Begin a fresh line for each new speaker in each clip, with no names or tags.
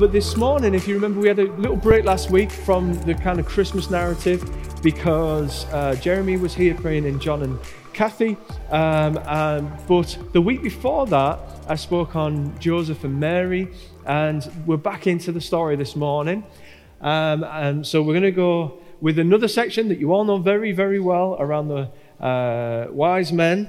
But this morning, if you remember, we had a little break last week from the kind of Christmas narrative because uh, Jeremy was here praying in John and Kathy. Um, um, but the week before that, I spoke on Joseph and Mary, and we're back into the story this morning. Um, and so we're going to go with another section that you all know very, very well around the uh, wise men.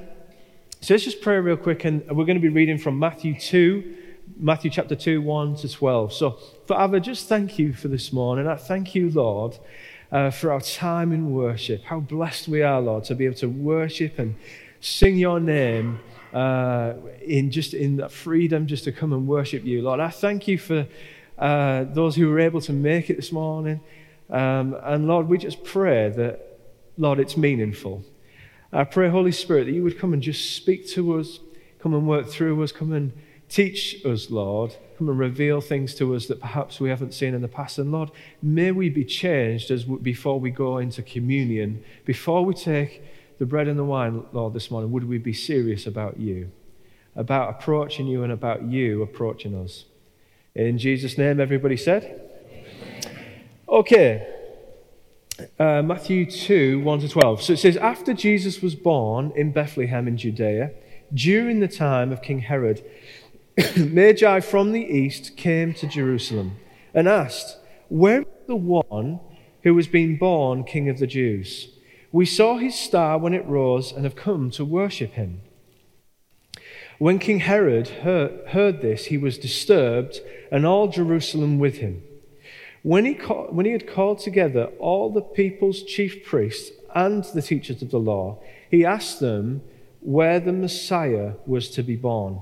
So let's just pray real quick, and we're going to be reading from Matthew 2, Matthew chapter 2, 1 to 12. So, Father, just thank you for this morning. I thank you, Lord, uh, for our time in worship. How blessed we are, Lord, to be able to worship and sing your name uh, in just in that freedom just to come and worship you, Lord. I thank you for uh, those who were able to make it this morning. Um, and Lord, we just pray that, Lord, it's meaningful. I pray, Holy Spirit, that you would come and just speak to us, come and work through us, come and teach us, Lord. Come and reveal things to us that perhaps we haven't seen in the past. And Lord, may we be changed as before we go into communion, before we take the bread and the wine, Lord, this morning. Would we be serious about you, about approaching you, and about you approaching us? In Jesus' name, everybody said. Okay. Uh, Matthew 2, 1 to 12. So it says, After Jesus was born in Bethlehem in Judea, during the time of King Herod, Magi from the east came to Jerusalem and asked, Where is the one who has been born King of the Jews? We saw his star when it rose and have come to worship him. When King Herod heard, this, he was disturbed, and all Jerusalem with him. When he, when he had called together all the people's chief priests and the teachers of the law, he asked them where the Messiah was to be born.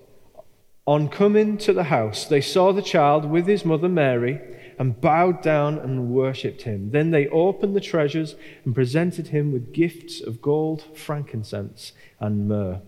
On coming to the house, they saw the child with his mother Mary and bowed down and worshipped him. Then they opened the treasures and presented him with gifts of gold, frankincense, and myrrh.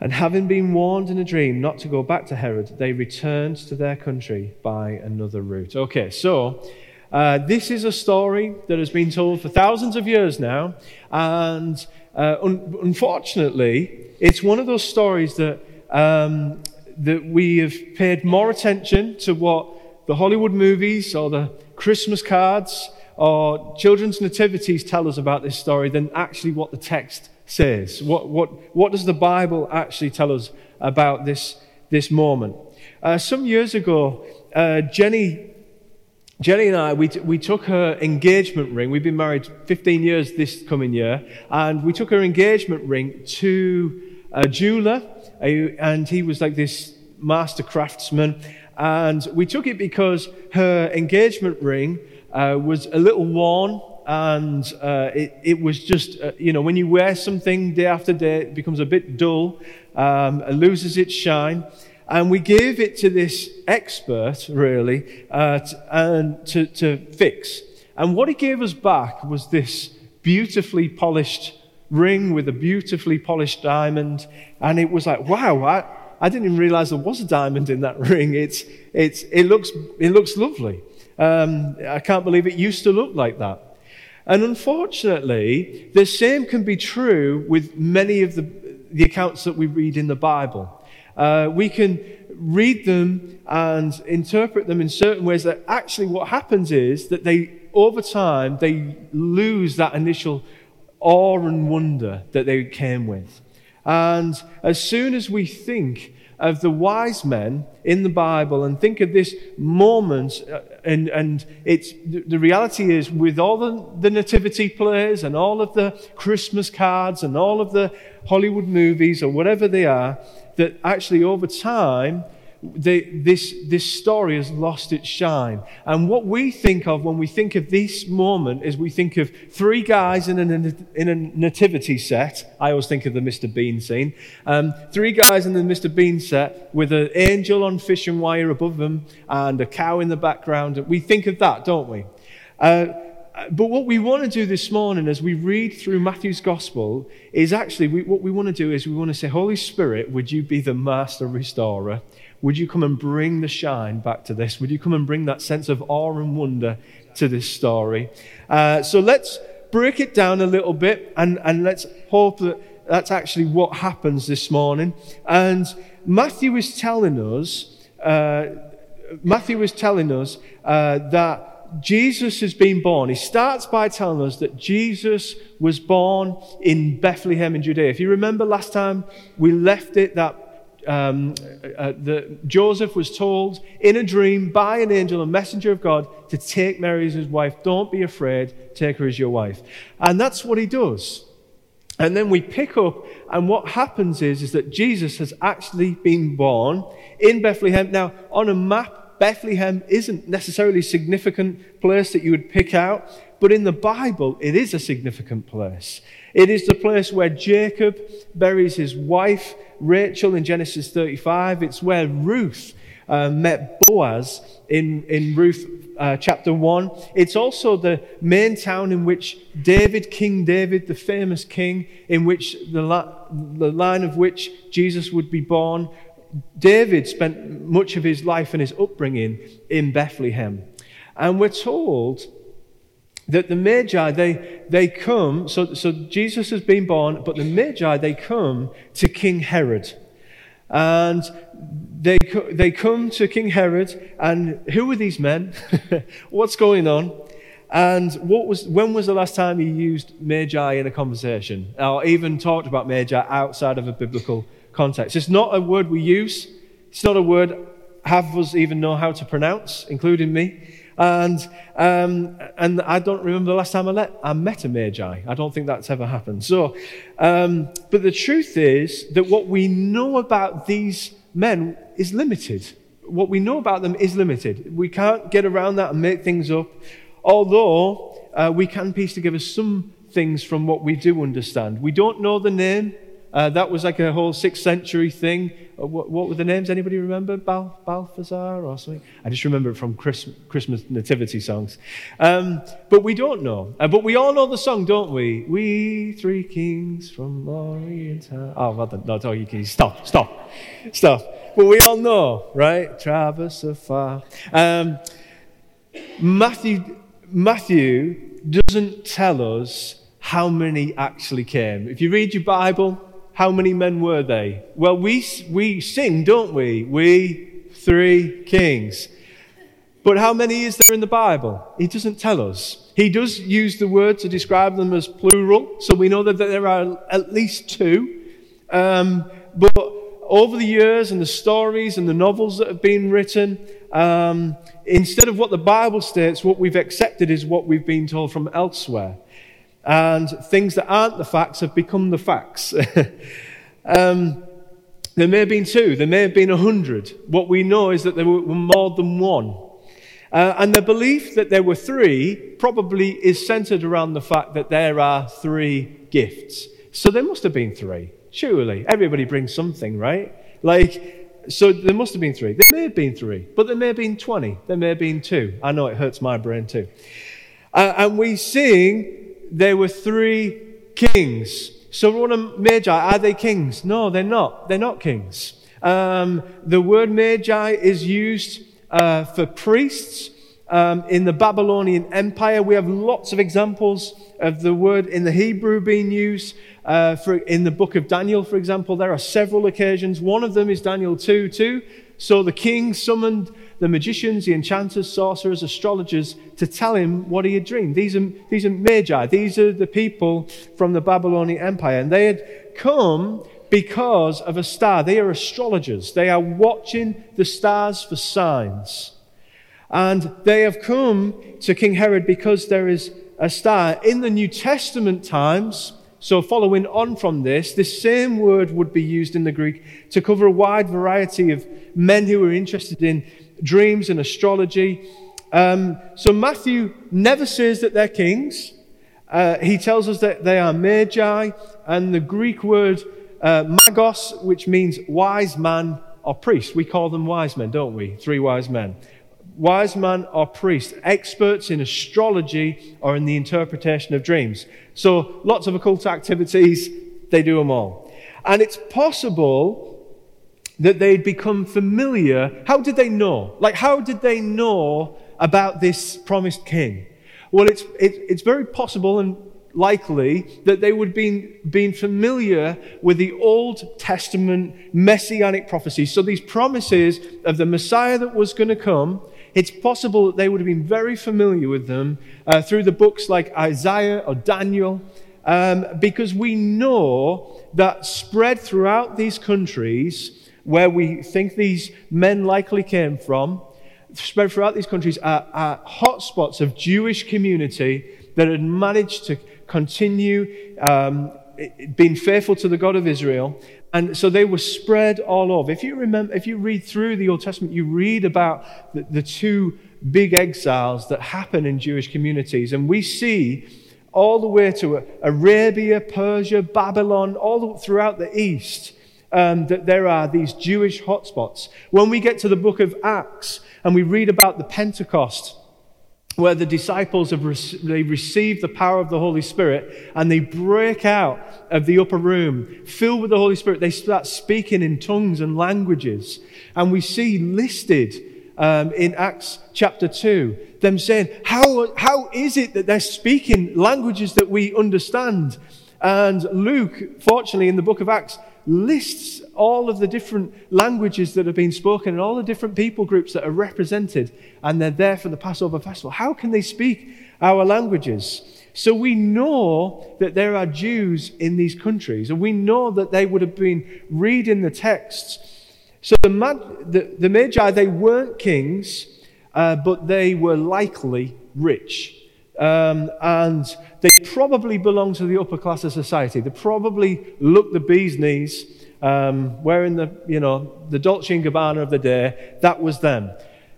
And having been warned in a dream not to go back to Herod, they returned to their country by another route. Okay, so uh, this is a story that has been told for thousands of years now, and uh, un- unfortunately, it's one of those stories that um, that we have paid more attention to what the Hollywood movies or the Christmas cards or children's nativities tell us about this story than actually what the text says. What, what, what does the Bible actually tell us about this, this moment? Uh, some years ago, uh, Jenny Jenny and I, we, t- we took her engagement ring. We've been married 15 years this coming year. And we took her engagement ring to a jeweler. And he was like this master craftsman. And we took it because her engagement ring uh, was a little worn. And uh, it, it was just, uh, you know, when you wear something day after day, it becomes a bit dull, um, it loses its shine. And we gave it to this expert, really, and to, to fix. And what he gave us back was this beautifully polished ring with a beautifully polished diamond. And it was like, wow, I, I didn't even realize there was a diamond in that ring. It's, it's, it, looks, it looks lovely. Um, I can't believe it used to look like that. And unfortunately, the same can be true with many of the, the accounts that we read in the Bible. Uh, we can read them and interpret them in certain ways that actually what happens is that they, over time, they lose that initial awe and wonder that they came with. And as soon as we think of the wise men in the Bible and think of this moment. Uh, and, and it's, the reality is, with all the, the nativity plays and all of the Christmas cards and all of the Hollywood movies or whatever they are, that actually over time, they, this, this story has lost its shine. And what we think of when we think of this moment is we think of three guys in a, in a nativity set. I always think of the Mr. Bean scene. Um, three guys in the Mr. Bean set with an angel on fishing wire above them and a cow in the background. We think of that, don't we? Uh, but what we want to do this morning as we read through Matthew's gospel is actually we, what we want to do is we want to say, Holy Spirit, would you be the master restorer? Would you come and bring the shine back to this? Would you come and bring that sense of awe and wonder to this story? Uh, so let's break it down a little bit and, and let's hope that that's actually what happens this morning. And Matthew is telling us, uh, Matthew is telling us uh, that Jesus has been born. He starts by telling us that Jesus was born in Bethlehem in Judea. If you remember last time we left it, that um, uh, Joseph was told in a dream by an angel, a messenger of God, to take Mary as his wife. Don't be afraid, take her as your wife. And that's what he does. And then we pick up, and what happens is, is that Jesus has actually been born in Bethlehem. Now, on a map, Bethlehem isn't necessarily a significant place that you would pick out, but in the Bible, it is a significant place. It is the place where Jacob buries his wife Rachel in Genesis 35. It's where Ruth uh, met Boaz in, in Ruth uh, chapter 1. It's also the main town in which David, King David, the famous king, in which the, la- the line of which Jesus would be born, David spent much of his life and his upbringing in Bethlehem. And we're told that the Magi, they, they come, so, so Jesus has been born, but the Magi, they come to King Herod. And they, they come to King Herod, and who are these men? What's going on? And what was, when was the last time he used Magi in a conversation, or even talked about Magi outside of a biblical context? It's not a word we use. It's not a word half of us even know how to pronounce, including me. And, um, and I don't remember the last time I, let, I met a Magi. I don't think that's ever happened. So, um, but the truth is that what we know about these men is limited. What we know about them is limited. We can't get around that and make things up, although uh, we can piece together some things from what we do understand. We don't know the name uh, that was like a whole sixth century thing. Uh, what, what, were the names? Anybody remember? Bal, Balthazar or something? I just remember it from Christmas, nativity songs. Um, but we don't know. Uh, but we all know the song, don't we? We three kings from Orient. Oh, rather, no, no, you can stop, stop, stop. But we all know, right? Traverse afar. Um, Matthew, Matthew doesn't tell us how many actually came. If you read your Bible, how many men were they? Well, we, we sing, don't we? We, three kings. But how many is there in the Bible? He doesn't tell us. He does use the word to describe them as plural, so we know that there are at least two. Um, but over the years and the stories and the novels that have been written, um, instead of what the Bible states, what we've accepted is what we've been told from elsewhere and things that aren't the facts have become the facts. um, there may have been two, there may have been a hundred. What we know is that there were more than one. Uh, and the belief that there were three probably is centered around the fact that there are three gifts. So there must have been three, surely. Everybody brings something, right? Like, so there must have been three. There may have been three, but there may have been 20. There may have been two. I know it hurts my brain too. Uh, and we sing there were three kings. So what are magi? Are they kings? No, they're not. They're not kings. Um, the word magi is used uh, for priests. Um, in the Babylonian Empire, we have lots of examples of the word in the Hebrew being used. Uh, for, in the book of Daniel, for example, there are several occasions. One of them is Daniel 2 2. So the king summoned the magicians, the enchanters, sorcerers, astrologers to tell him what he had dreamed. These are, these are magi. These are the people from the Babylonian Empire. And they had come because of a star. They are astrologers. They are watching the stars for signs. And they have come to King Herod because there is a star. In the New Testament times, so following on from this, this same word would be used in the Greek to cover a wide variety of men who were interested in dreams and astrology. Um, so Matthew never says that they're kings. Uh, he tells us that they are magi, and the Greek word uh, magos, which means wise man or priest. We call them wise men, don't we? Three wise men. Wise man or priest, experts in astrology or in the interpretation of dreams. So lots of occult activities, they do them all. And it's possible that they'd become familiar. How did they know? Like, how did they know about this promised king? Well, it's, it, it's very possible and likely that they would have been, been familiar with the Old Testament messianic prophecies. So these promises of the Messiah that was going to come, it's possible that they would have been very familiar with them uh, through the books like Isaiah or Daniel, um, because we know that spread throughout these countries where we think these men likely came from, spread throughout these countries are, are hotspots of Jewish community that had managed to continue um, being faithful to the God of Israel. And so they were spread all over. If you remember, if you read through the Old Testament, you read about the, the two big exiles that happen in Jewish communities. And we see all the way to Arabia, Persia, Babylon, all throughout the East, um, that there are these Jewish hotspots. When we get to the book of Acts and we read about the Pentecost, where the disciples have re- they receive the power of the Holy Spirit and they break out of the upper room, filled with the Holy Spirit. They start speaking in tongues and languages. And we see listed um, in Acts chapter 2 them saying, how, how is it that they're speaking languages that we understand? And Luke, fortunately, in the book of Acts, lists all of the different languages that have been spoken and all the different people groups that are represented, and they're there for the Passover festival. How can they speak our languages? So we know that there are Jews in these countries, and we know that they would have been reading the texts. So the, the, the Magi, they weren't kings, uh, but they were likely rich. Um, and they probably belonged to the upper class of society. They probably looked the bee's knees, um, wearing the, you know, the Dolce & Gabbana of the day. That was them.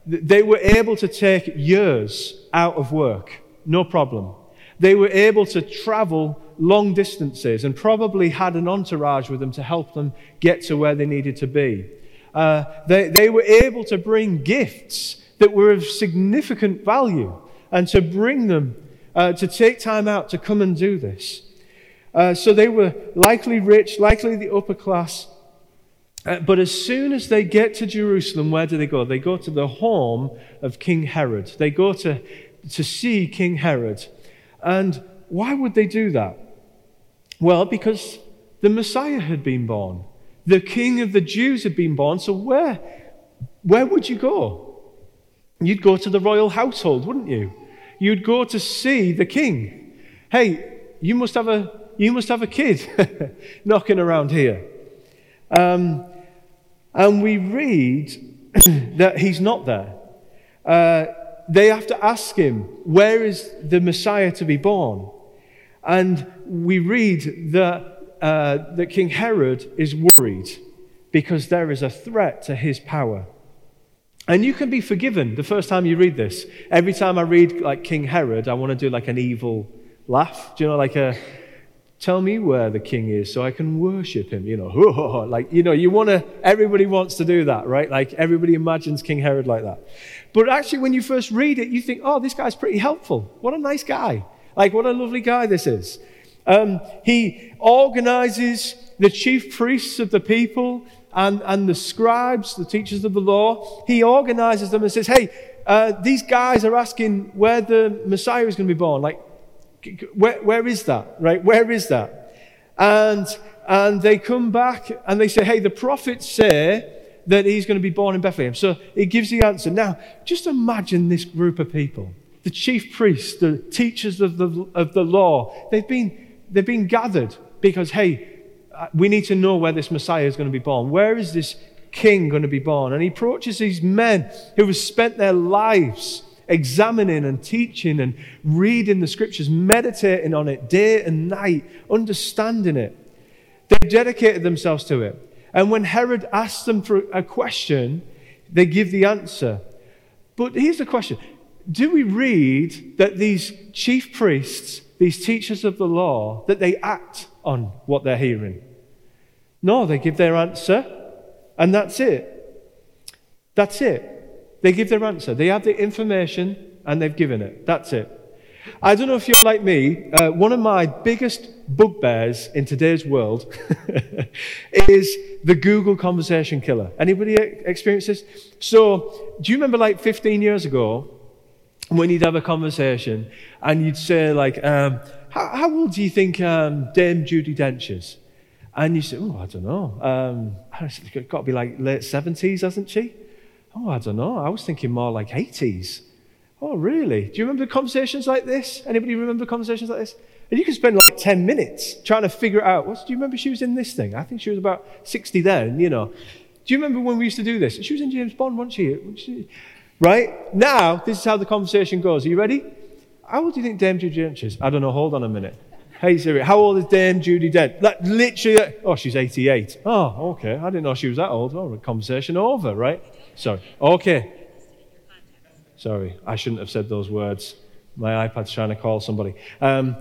They were able to take years out of work, no problem. They were able to travel long distances and probably had an entourage with them to help them get to where they needed to be. Uh, they, they were able to bring gifts that were of significant value and to bring them, uh, to take time out to come and do this. Uh, so they were likely rich, likely the upper class. Uh, but as soon as they get to Jerusalem, where do they go? They go to the home of King Herod. They go to, to see King Herod. And why would they do that? Well, because the Messiah had been born. The King of the Jews had been born. So where, where would you go? You'd go to the royal household, wouldn't you? You'd go to see the king. Hey, you must have a, you must have a kid knocking around here. Um, and we read that he's not there. Uh, they have to ask him, Where is the Messiah to be born? And we read that, uh, that King Herod is worried because there is a threat to his power. And you can be forgiven the first time you read this. Every time I read like King Herod, I want to do like an evil laugh. Do you know, like a tell me where the king is so I can worship him. You know, like, you know, you want to, everybody wants to do that, right? Like everybody imagines King Herod like that. But actually, when you first read it, you think, oh, this guy's pretty helpful. What a nice guy. Like, what a lovely guy this is. Um, he organizes the chief priests of the people and, and the scribes, the teachers of the law, he organizes them and says, hey, uh, these guys are asking where the Messiah is going to be born. Like, where, where is that? Right? Where is that? And, and they come back and they say, hey, the prophets say that he's going to be born in Bethlehem. So it gives the answer. Now, just imagine this group of people the chief priests, the teachers of the, of the law. They've been, they've been gathered because, hey, we need to know where this Messiah is going to be born. Where is this king going to be born? And he approaches these men who have spent their lives examining and teaching and reading the scriptures, meditating on it day and night, understanding it. They've dedicated themselves to it. And when Herod asks them for a question, they give the answer. But here's the question Do we read that these chief priests, these teachers of the law, that they act on what they're hearing? No, they give their answer, and that's it. That's it. They give their answer. They have the information, and they've given it. That's it. I don't know if you're like me. Uh, one of my biggest bugbears in today's world is the Google conversation killer. Anybody experience this? So, do you remember like 15 years ago when you'd have a conversation and you'd say like, um, how, how, old do you think um, Dame Judi Dench is? And you say, oh, I don't know. Um, it's got to be like late 70s, hasn't she? Oh, I don't know. I was thinking more like 80s. Oh, really? Do you remember conversations like this? Anybody remember conversations like this? And you can spend like 10 minutes trying to figure out, what, do you remember she was in this thing? I think she was about 60 then, you know. Do you remember when we used to do this? She was in James Bond, wasn't she? Right? Now, this is how the conversation goes. Are you ready? How old do you think Dame Judi is? I don't know. Hold on a minute. Hey Siri, how old is Dame Judi Dench? Like, literally, oh, she's 88. Oh, okay. I didn't know she was that old. Oh, conversation over, right? Sorry. Okay. Sorry, I shouldn't have said those words. My iPad's trying to call somebody. Um,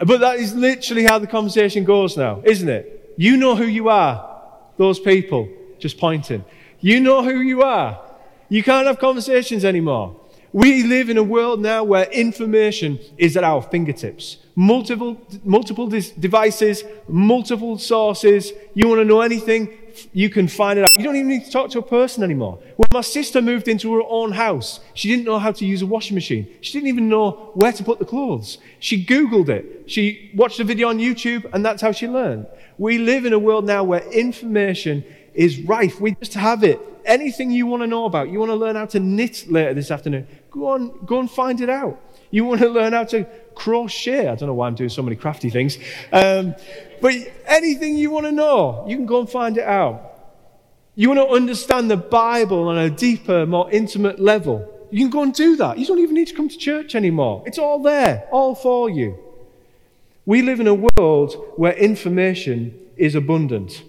but that is literally how the conversation goes now, isn't it? You know who you are, those people just pointing. You know who you are. You can't have conversations anymore. We live in a world now where information is at our fingertips. Multiple, multiple devices, multiple sources. You want to know anything? you can find it out. You don't even need to talk to a person anymore. When my sister moved into her own house, she didn't know how to use a washing machine. She didn't even know where to put the clothes. She Googled it. She watched a video on YouTube, and that's how she learned. We live in a world now where information is rife. We just have it. Anything you want to know about, you want to learn how to knit later this afternoon, go on, go and find it out. You want to learn how to crochet. I don't know why I'm doing so many crafty things. Um, but anything you want to know, you can go and find it out. You want to understand the Bible on a deeper, more intimate level. You can go and do that. You don't even need to come to church anymore. It's all there, all for you. We live in a world where information is abundant.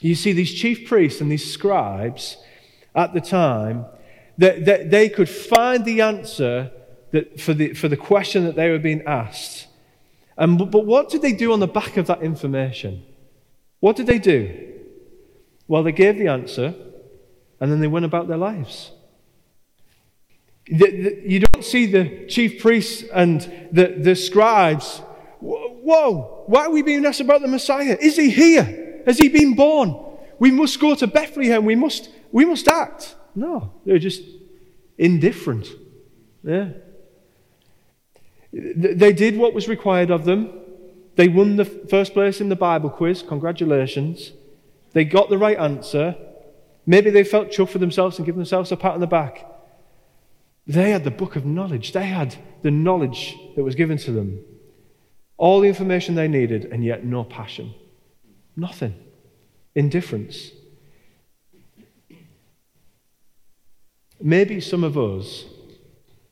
You see, these chief priests and these scribes at the time, that, that they could find the answer that, for, the, for the question that they were being asked. And, but, what did they do on the back of that information? What did they do? Well, they gave the answer and then they went about their lives. The, the, you don't see the chief priests and the, the scribes. Whoa, why are we being asked about the Messiah? Is he here? Has he been born? We must go to Bethlehem. We must, we must act. No, they're just indifferent. Yeah. They did what was required of them. They won the first place in the Bible quiz. Congratulations. They got the right answer. Maybe they felt chuffed for themselves and give themselves a pat on the back. They had the book of knowledge. They had the knowledge that was given to them. All the information they needed, and yet no passion. Nothing. Indifference. Maybe some of us,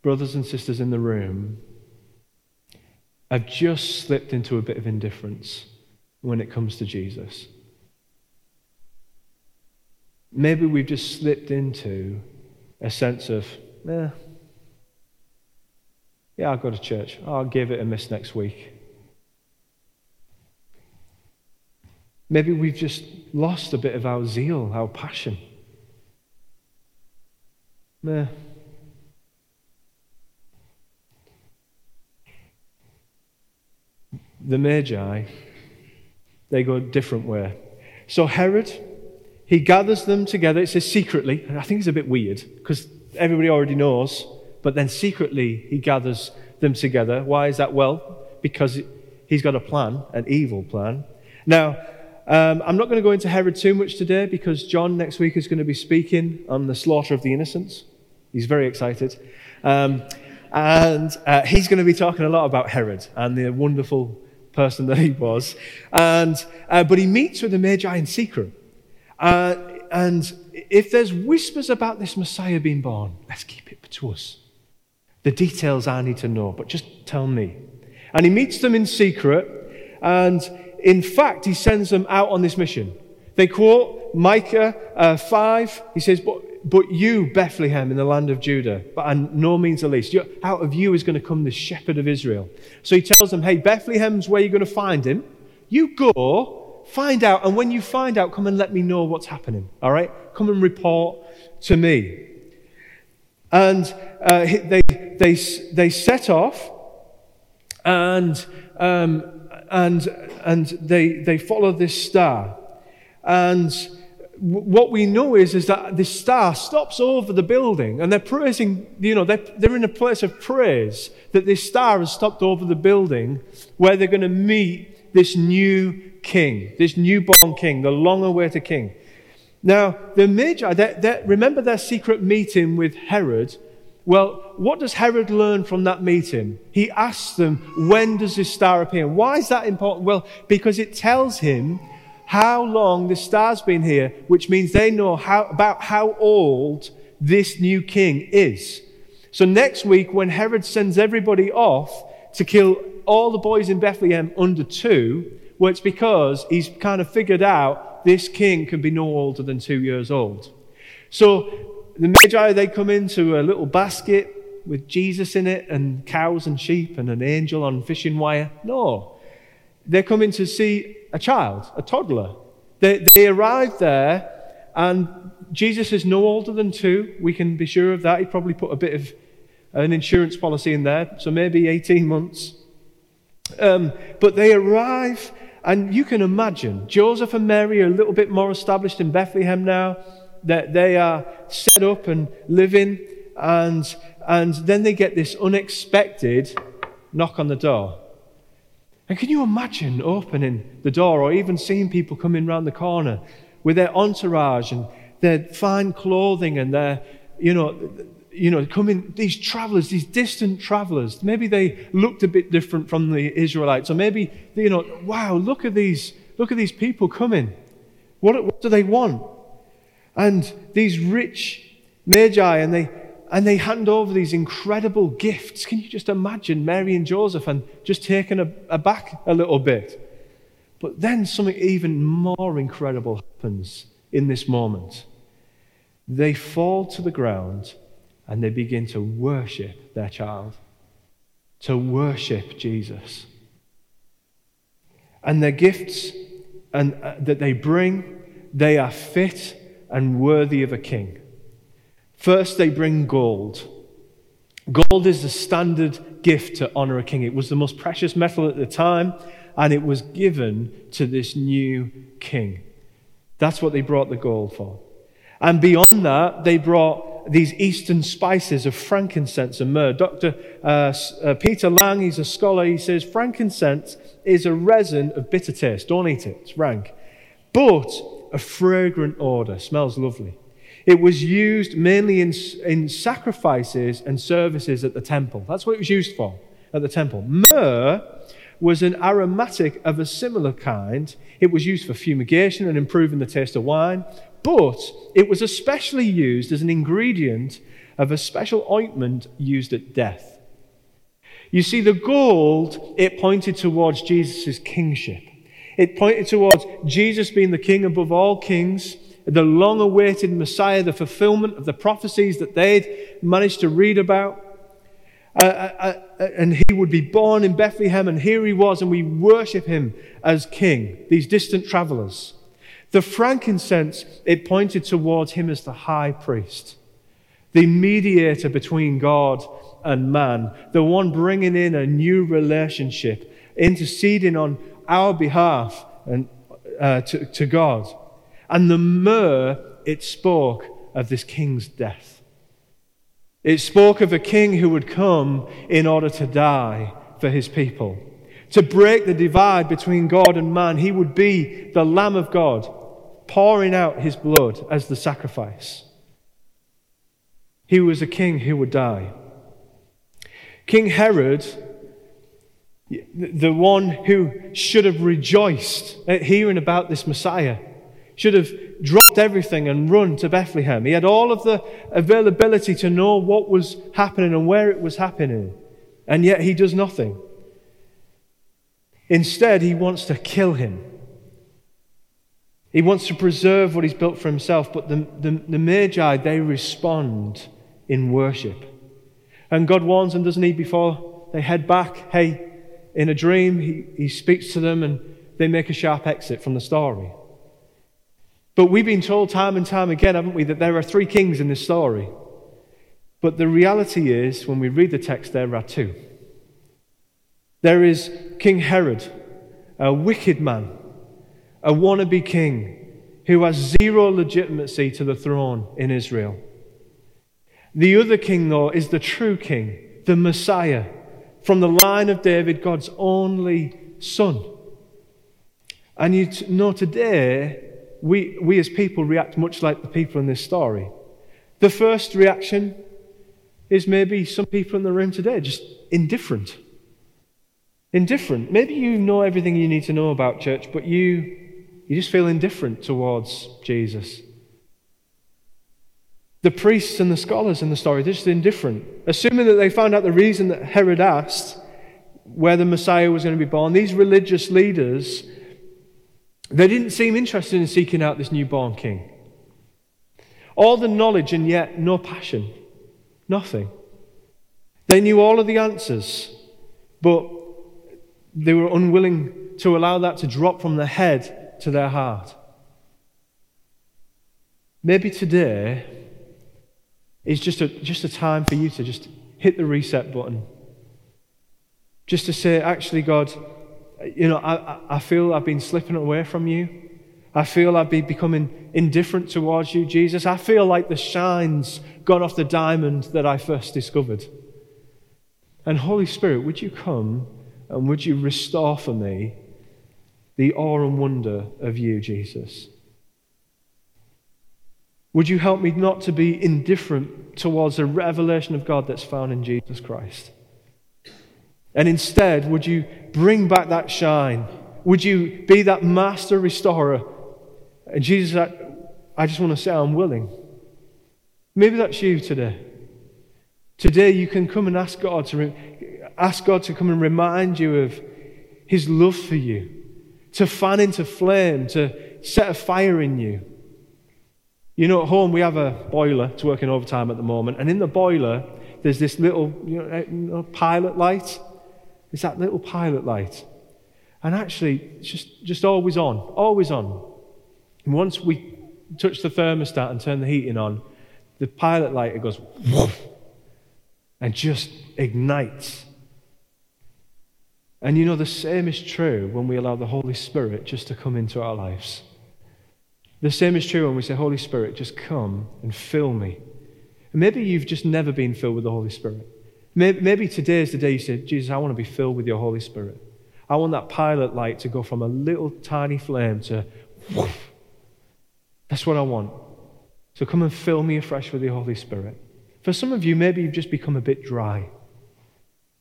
brothers and sisters in the room, have just slipped into a bit of indifference when it comes to Jesus. Maybe we've just slipped into a sense of, eh, yeah, I'll go to church. I'll give it a miss next week. Maybe we've just lost a bit of our zeal, our passion. Meh. the Magi, they go a different way. So Herod, he gathers them together. It says secretly. I think it's a bit weird because everybody already knows. But then secretly, he gathers them together. Why is that? Well, because he's got a plan, an evil plan. Now, um, I'm not going to go into Herod too much today because John next week is going to be speaking on the slaughter of the innocents. He's very excited. Um, and uh, he's going to be talking a lot about Herod and the wonderful person that he was. And, uh, but he meets with the Magi in secret. Uh, and if there's whispers about this Messiah being born, let's keep it to us. The details I need to know, but just tell me. And he meets them in secret. And in fact, he sends them out on this mission. They quote Micah uh, 5. He says, but, but you, Bethlehem, in the land of Judah, but and no means the least, out of you is going to come the shepherd of Israel. So he tells them, hey, Bethlehem's where you're going to find him. You go, find out, and when you find out, come and let me know what's happening. All right? Come and report to me. And uh, they, they, they set off, and, um, and, and they, they follow this star. And what we know is, is that this star stops over the building and they're praising, you know, they're, they're in a place of praise that this star has stopped over the building where they're going to meet this new king, this newborn king, the long awaited king. Now, the Magi, they're, they're, remember their secret meeting with Herod? Well, what does Herod learn from that meeting? He asks them, when does this star appear? Why is that important? Well, because it tells him how long the star's been here, which means they know how, about how old this new king is. So next week, when Herod sends everybody off to kill all the boys in Bethlehem under two, well, it's because he's kind of figured out this king can be no older than two years old. So the Magi, they come into a little basket with Jesus in it and cows and sheep and an angel on fishing wire. No. They're coming to see a child, a toddler. They, they arrived there, and Jesus is no older than two. We can be sure of that. He probably put a bit of an insurance policy in there, so maybe 18 months. Um, but they arrive, and you can imagine Joseph and Mary are a little bit more established in Bethlehem now. That they are set up and living, and, and then they get this unexpected knock on the door. And can you imagine opening the door or even seeing people coming around the corner with their entourage and their fine clothing and their, you know, you know, coming, these travelers, these distant travelers, maybe they looked a bit different from the Israelites, or maybe, you know, wow, look at these, look at these people coming. What, what do they want? And these rich magi, and they, and they hand over these incredible gifts. Can you just imagine Mary and Joseph and just taken aback a little bit? But then something even more incredible happens in this moment. They fall to the ground and they begin to worship their child, to worship Jesus. And their gifts and, uh, that they bring, they are fit and worthy of a king. First, they bring gold. Gold is the standard gift to honor a king. It was the most precious metal at the time, and it was given to this new king. That's what they brought the gold for. And beyond that, they brought these eastern spices of frankincense and myrrh. Dr. Uh, uh, Peter Lang, he's a scholar, he says frankincense is a resin of bitter taste. Don't eat it, it's rank. But a fragrant odor, smells lovely. It was used mainly in, in sacrifices and services at the temple. That's what it was used for at the temple. Myrrh was an aromatic of a similar kind. It was used for fumigation and improving the taste of wine, but it was especially used as an ingredient of a special ointment used at death. You see, the gold, it pointed towards Jesus' kingship. It pointed towards Jesus being the king above all kings the long awaited Messiah, the fulfillment of the prophecies that they'd managed to read about. Uh, uh, uh, and he would be born in Bethlehem, and here he was, and we worship him as king, these distant travelers. The frankincense, it pointed towards him as the high priest, the mediator between God and man, the one bringing in a new relationship, interceding on our behalf and, uh, to, to God. And the myrrh, it spoke of this king's death. It spoke of a king who would come in order to die for his people. To break the divide between God and man, he would be the Lamb of God, pouring out his blood as the sacrifice. He was a king who would die. King Herod, the one who should have rejoiced at hearing about this Messiah, should have dropped everything and run to Bethlehem. He had all of the availability to know what was happening and where it was happening, and yet he does nothing. Instead, he wants to kill him. He wants to preserve what he's built for himself, but the, the, the Magi, they respond in worship. And God warns them, doesn't he, before they head back? Hey, in a dream, he, he speaks to them and they make a sharp exit from the story. But we've been told time and time again, haven't we, that there are three kings in this story. But the reality is, when we read the text, there are two. There is King Herod, a wicked man a wannabe king who has zero legitimacy to the throne in Israel. The other king, though, is the true king, the Messiah, from the line of David, God's only son. And you know, today, we, we as people react much like the people in this story. The first reaction is maybe some people in the room today just indifferent. Indifferent. Maybe you know everything you need to know about church, but you you just feel indifferent towards Jesus. The priests and the scholars in the story, they're just indifferent. Assuming that they found out the reason that Herod asked where the Messiah was going to be born, these religious leaders, they didn't seem interested in seeking out this newborn king. All the knowledge and yet no passion. Nothing. They knew all of the answers, but they were unwilling to allow that to drop from their head to their heart. Maybe today is just a, just a time for you to just hit the reset button. Just to say, actually, God, you know, I, I feel I've been slipping away from you. I feel I've been becoming indifferent towards you, Jesus. I feel like the shine's gone off the diamond that I first discovered. And Holy Spirit, would you come and would you restore for me the awe and wonder of you, Jesus. Would you help me not to be indifferent towards the revelation of God that's found in Jesus Christ? And instead, would you bring back that shine? Would you be that master restorer? And Jesus, I, I just want to say, I'm willing. Maybe that's you today. Today, you can come and ask God to re- ask God to come and remind you of His love for you to fan into flame, to set a fire in you. You know, at home we have a boiler. It's working overtime at the moment. And in the boiler, there's this little you know, pilot light. It's that little pilot light. And actually, it's just, just always on, always on. And once we touch the thermostat and turn the heating on, the pilot light, it goes whoosh, and just ignites. And you know, the same is true when we allow the Holy Spirit just to come into our lives. The same is true when we say, Holy Spirit, just come and fill me. And maybe you've just never been filled with the Holy Spirit. Maybe, maybe today is the day you say, Jesus, I want to be filled with your Holy Spirit. I want that pilot light to go from a little tiny flame to whoosh. That's what I want. So come and fill me afresh with the Holy Spirit. For some of you, maybe you've just become a bit dry.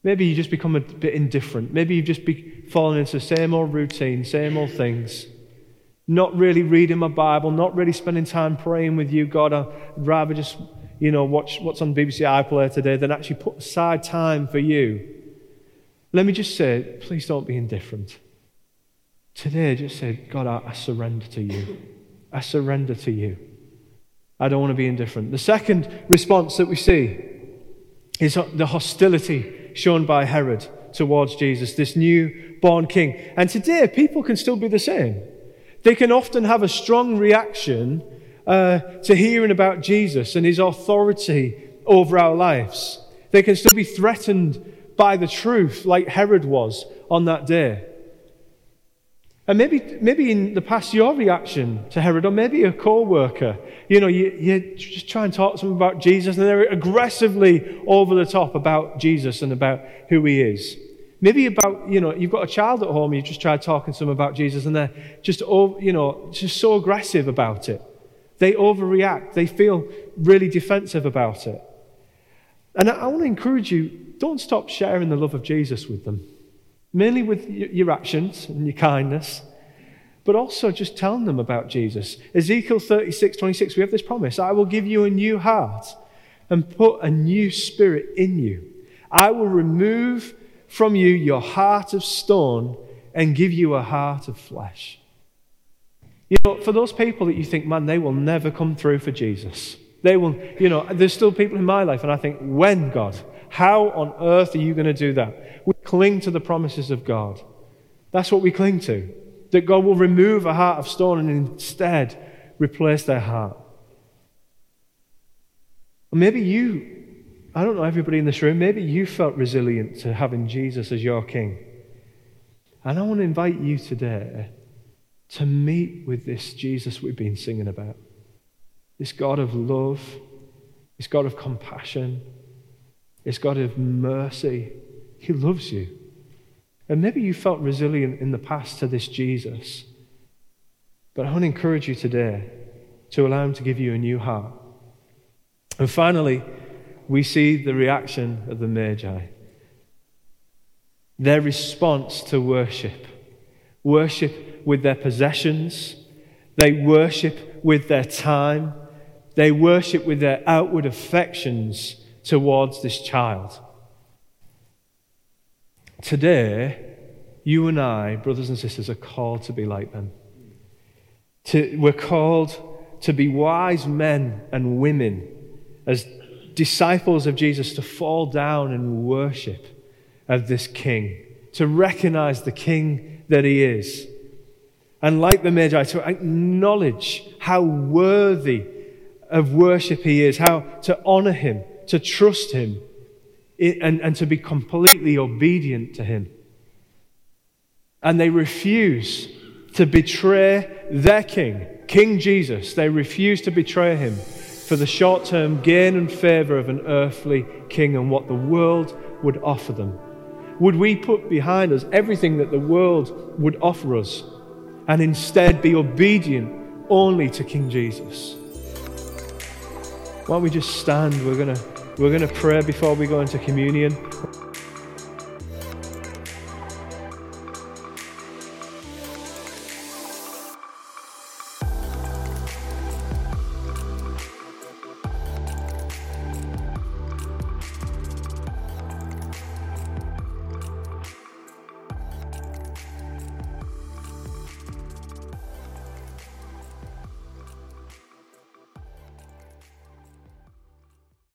Maybe you just become a bit indifferent. Maybe you've just be fallen into the same old routine, same old things. Not really reading my Bible, not really spending time praying with you, God. I'd rather just, you know, watch what's on BBC iPlayer today than actually put aside time for you. Let me just say, please don't be indifferent. Today, just say, God, I, I surrender to you. I surrender to you. I don't want to be indifferent. The second response that we see is the hostility shown by Herod towards Jesus, this new born king. And today, people can still be the same. They can often have a strong reaction uh, to hearing about Jesus and his authority over our lives. They can still be threatened by the truth, like Herod was on that day. And maybe, maybe in the past, your reaction to Herod, or maybe a co worker, you know, you, you just try and talk to them about Jesus, and they're aggressively over the top about Jesus and about who he is. Maybe about, you know, you've got a child at home, you just tried talking to them about Jesus, and they're just, you know, just so aggressive about it. They overreact, they feel really defensive about it. And I, want to encourage you don't stop sharing the love of Jesus with them. mainly with your actions and your kindness, but also just telling them about Jesus. Ezekiel 36 26, we have this promise I will give you a new heart and put a new spirit in you. I will remove from you your heart of stone and give you a heart of flesh. You know, for those people that you think, man, they will never come through for Jesus. They will, you know, there's still people in my life, and I think, when, God? How on earth are you going to do that? We cling to the promises of God. That's what we cling to. That God will remove a heart of stone and instead replace their heart. Maybe you, I don't know everybody in this room, maybe you felt resilient to having Jesus as your king. And I want to invite you today to meet with this Jesus we've been singing about. This God of love, this God of compassion, this God of mercy. He loves you. And maybe you felt resilient in the past to this Jesus. But I want to encourage you today to allow Him to give you a new heart. And finally, we see the reaction of the Magi. Their response to worship. Worship with their possessions. They worship with their time. They worship with their outward affections towards this child. Today, you and I, brothers and sisters, are called to be like them. To, we're called to be wise men and women as disciples of Jesus to fall down and worship of this King, to recognize the King that He is. And like the Magi, to acknowledge how worthy of worship He is, how to honor Him, to trust Him, and, and to be completely obedient to Him. And they refuse to betray their King, King Jesus. They refuse to betray Him for the short term gain and favor of an earthly king and what the world would offer them? Would we put behind us everything that the world would offer us and instead be obedient only to King Jesus? Why don't we just stand? We're going to we're going to pray before we go into communion.